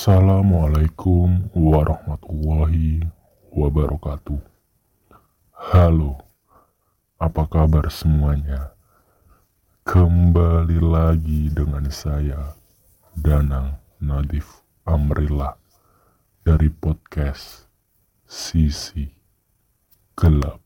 Assalamualaikum warahmatullahi wabarakatuh. Halo, apa kabar semuanya? Kembali lagi dengan saya, Danang Nadif Amrillah dari podcast Sisi Gelap.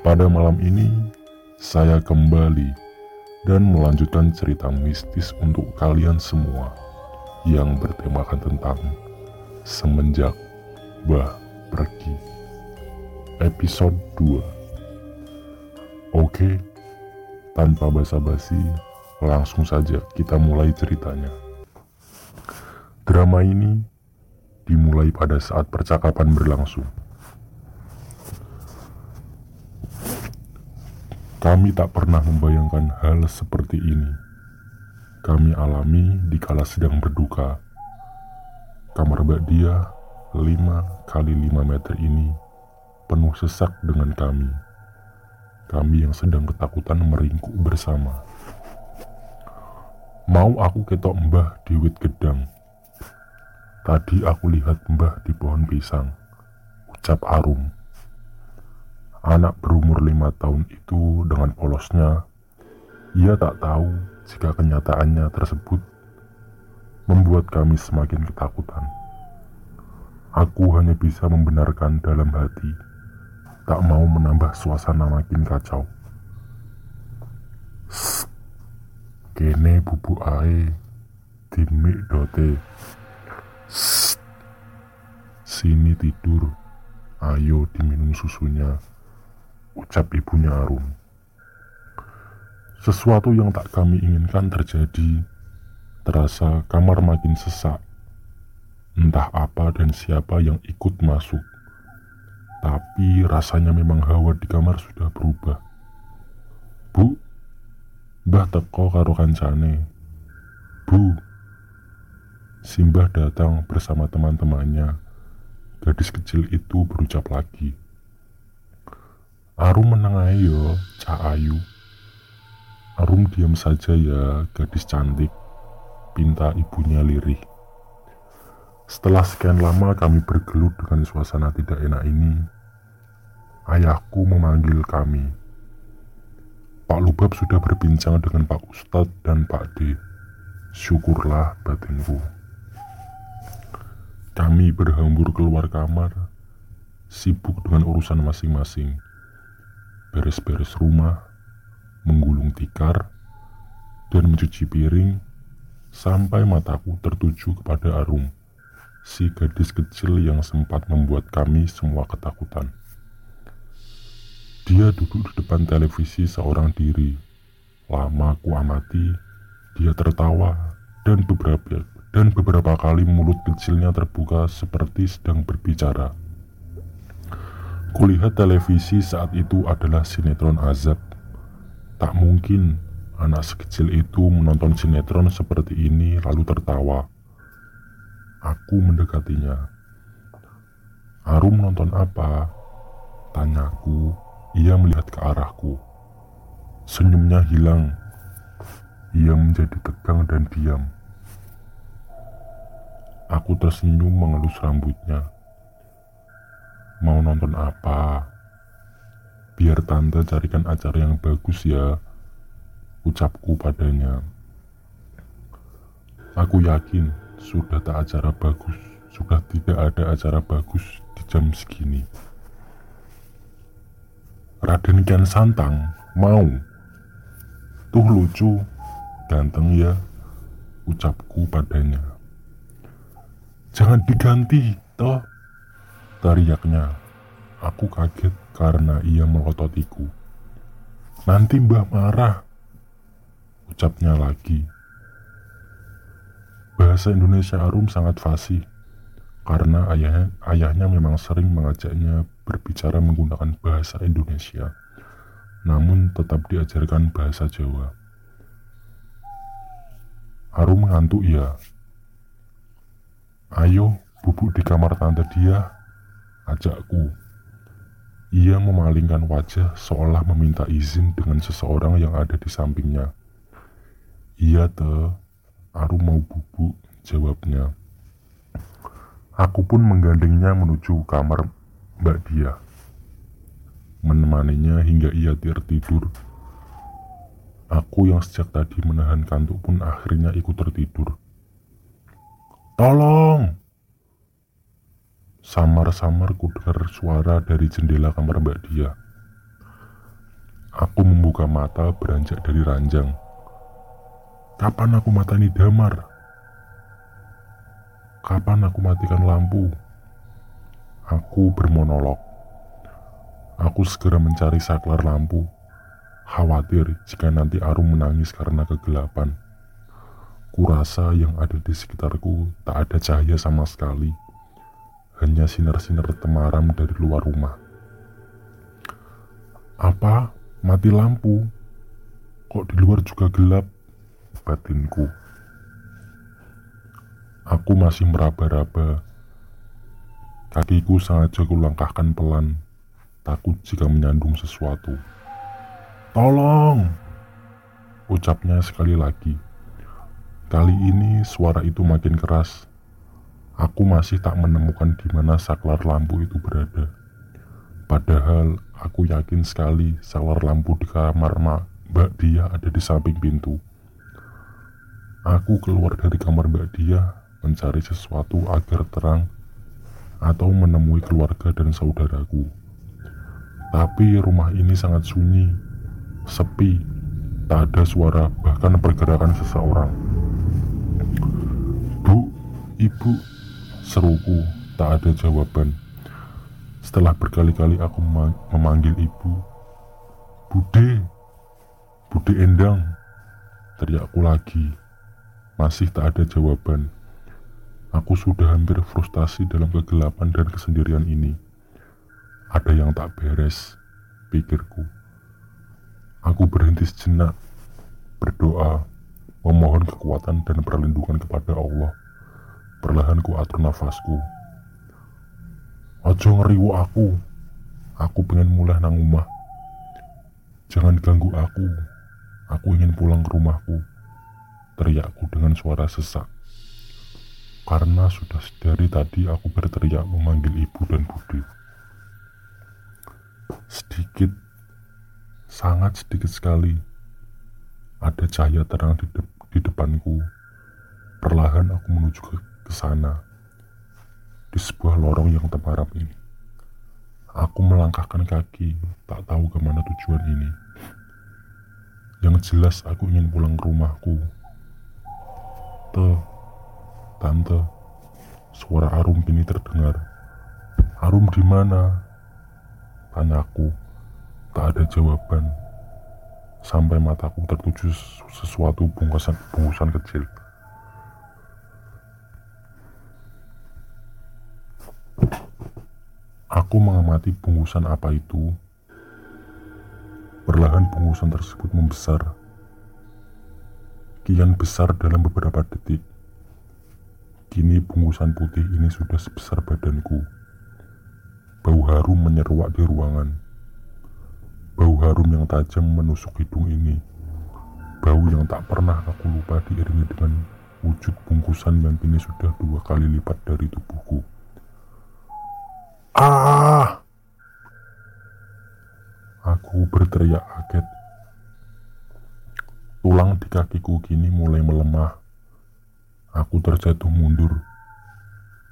Pada malam ini, saya kembali dan melanjutkan cerita mistis untuk kalian semua yang bertemakan tentang semenjak bah pergi. Episode 2 oke tanpa basa-basi langsung saja kita mulai ceritanya. Drama ini dimulai pada saat percakapan berlangsung Kami tak pernah membayangkan hal seperti ini. Kami alami di kala sedang berduka. Kamar Mbak Dia 5 kali 5 meter ini penuh sesak dengan kami. Kami yang sedang ketakutan meringkuk bersama. Mau aku ketok mbah di wit gedang. Tadi aku lihat mbah di pohon pisang. Ucap Arum. Anak berumur lima tahun itu dengan polosnya, ia tak tahu jika kenyataannya tersebut membuat kami semakin ketakutan. Aku hanya bisa membenarkan dalam hati, tak mau menambah suasana makin kacau. Kene bubuk ae, dimik dote. Sini tidur, ayo diminum susunya ucap ibunya Arum. Sesuatu yang tak kami inginkan terjadi. Terasa kamar makin sesak. Entah apa dan siapa yang ikut masuk. Tapi rasanya memang hawa di kamar sudah berubah. Bu, Mbah teko karo kancane. Bu, Simbah datang bersama teman-temannya. Gadis kecil itu berucap lagi. Arum menang ayo, Cak Ayu. Arum diam saja ya, gadis cantik. Pinta ibunya lirih. Setelah sekian lama kami bergelut dengan suasana tidak enak ini, ayahku memanggil kami. Pak Lubab sudah berbincang dengan Pak Ustadz dan Pak D. Syukurlah batinku. Kami berhambur keluar kamar, sibuk dengan urusan masing-masing beres-beres rumah, menggulung tikar, dan mencuci piring sampai mataku tertuju kepada Arum, si gadis kecil yang sempat membuat kami semua ketakutan. Dia duduk di depan televisi seorang diri. Lama ku amati, dia tertawa dan beberapa dan beberapa kali mulut kecilnya terbuka seperti sedang berbicara. Kulihat televisi saat itu adalah sinetron azab. Tak mungkin anak sekecil itu menonton sinetron seperti ini lalu tertawa. Aku mendekatinya. Arum nonton apa? Tanyaku. Ia melihat ke arahku. Senyumnya hilang. Ia menjadi tegang dan diam. Aku tersenyum mengelus rambutnya. Mau nonton apa? Biar tante carikan acara yang bagus ya, ucapku padanya. Aku yakin sudah tak acara bagus, sudah tidak ada acara bagus di jam segini. Raden Kian Santang mau. Tuh lucu, ganteng ya, ucapku padanya. Jangan diganti, toh Teriaknya. Aku kaget karena ia melototiku. Nanti mbah marah. Ucapnya lagi. Bahasa Indonesia Arum sangat fasih karena ayahnya, ayahnya memang sering mengajaknya berbicara menggunakan bahasa Indonesia, namun tetap diajarkan bahasa Jawa. Arum ngantuk ya. Ayo, bubuk di kamar tante dia, ajakku. Ia memalingkan wajah seolah meminta izin dengan seseorang yang ada di sampingnya. Iya te, Arum mau bubuk, jawabnya. Aku pun menggandengnya menuju kamar Mbak Dia. Menemaninya hingga ia tertidur. Aku yang sejak tadi menahan kantuk pun akhirnya ikut tertidur. Tolong! Samar-samar ku dengar suara dari jendela kamar Mbak Dia. Aku membuka mata beranjak dari ranjang. Kapan aku mata ini damar? Kapan aku matikan lampu? Aku bermonolog. Aku segera mencari saklar lampu. Khawatir jika nanti Arum menangis karena kegelapan. Kurasa yang ada di sekitarku tak ada cahaya sama sekali. Hanya sinar-sinar temaram dari luar rumah. Apa? Mati lampu? Kok di luar juga gelap? Batinku. Aku masih meraba-raba. Kakiku sengaja kulangkahkan pelan, takut jika menyandung sesuatu. Tolong! Ucapnya sekali lagi. Kali ini suara itu makin keras. Aku masih tak menemukan di mana saklar lampu itu berada. Padahal aku yakin sekali saklar lampu di kamar Mbak Dia ada di samping pintu. Aku keluar dari kamar Mbak Dia mencari sesuatu agar terang atau menemui keluarga dan saudaraku. Tapi rumah ini sangat sunyi, sepi, tak ada suara bahkan pergerakan seseorang. Bu, ibu, seruku, tak ada jawaban. Setelah berkali-kali aku memanggil ibu, Bude, Bude Endang, teriakku lagi. Masih tak ada jawaban. Aku sudah hampir frustasi dalam kegelapan dan kesendirian ini. Ada yang tak beres, pikirku. Aku berhenti sejenak, berdoa, memohon kekuatan dan perlindungan kepada Allah. Perlahan ku atur nafasku. Ojo ngeriwu aku. Aku pengen mulai nang rumah. Jangan ganggu aku. Aku ingin pulang ke rumahku. Teriakku dengan suara sesak. Karena sudah dari tadi aku berteriak memanggil ibu dan budi. Sedikit, sangat sedikit sekali, ada cahaya terang di, de di depanku. Perlahan aku menuju ke, sana, di sebuah lorong yang temaram ini. Aku melangkahkan kaki, tak tahu ke mana tujuan ini. Yang jelas aku ingin pulang ke rumahku. Tuh, Tante, suara Arum kini terdengar. Arum di mana? Tanyaku. Tak ada jawaban. Sampai mataku tertuju sesuatu bungkusan bungkusan kecil. Aku mengamati bungkusan apa itu. Perlahan bungkusan tersebut membesar. Kian besar dalam beberapa detik. Kini bungkusan putih ini sudah sebesar badanku. Bau harum menyeruak di ruangan. Bau harum yang tajam menusuk hidung ini. Bau yang tak pernah aku lupa diiringi dengan wujud bungkusan yang kini sudah dua kali lipat dari tubuhku. Ah! Aku berteriak kaget. Tulang di kakiku kini mulai melemah Aku terjatuh mundur,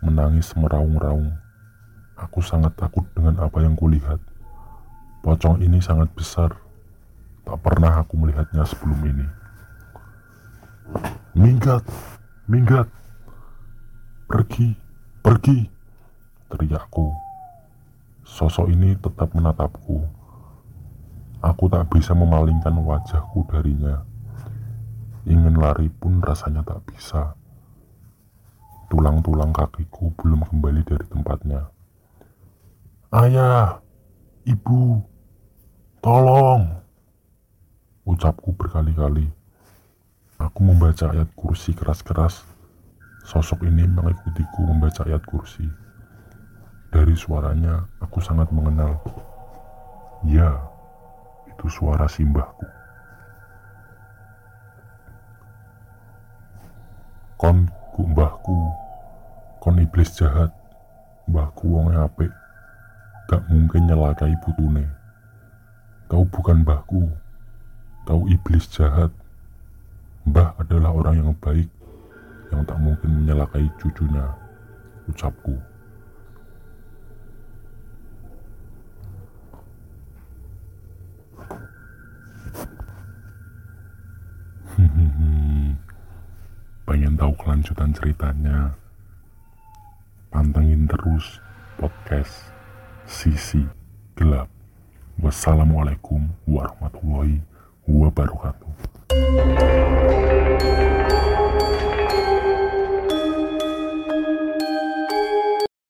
menangis meraung-raung. Aku sangat takut dengan apa yang kulihat. Pocong ini sangat besar, tak pernah aku melihatnya sebelum ini. Minggat, minggat, pergi, pergi, teriakku. Sosok ini tetap menatapku. Aku tak bisa memalingkan wajahku darinya. Ingin lari pun rasanya tak bisa. Tulang-tulang kakiku belum kembali dari tempatnya. Ayah, ibu, tolong. Ucapku berkali-kali. Aku membaca ayat kursi keras-keras. Sosok ini mengikutiku membaca ayat kursi. Dari suaranya, aku sangat mengenal. Ya, itu suara simbahku. Kon ku mbahku. Kon iblis jahat. Mbahku wonge apik. Gak mungkin nyelakai putune. Kau bukan mbahku. Kau iblis jahat. Mbah adalah orang yang baik yang tak mungkin menyelakai cucunya. Ucapku. Pengen tahu kelanjutan ceritanya? Pantengin terus podcast Sisi Gelap. Wassalamualaikum warahmatullahi wabarakatuh.